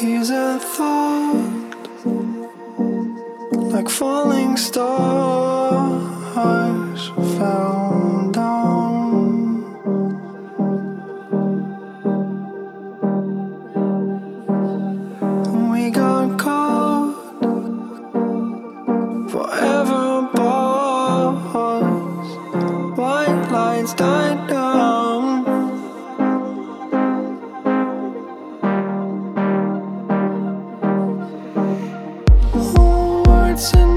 Here's a thought like falling stars fell down. We got caught forever paused. White lights died In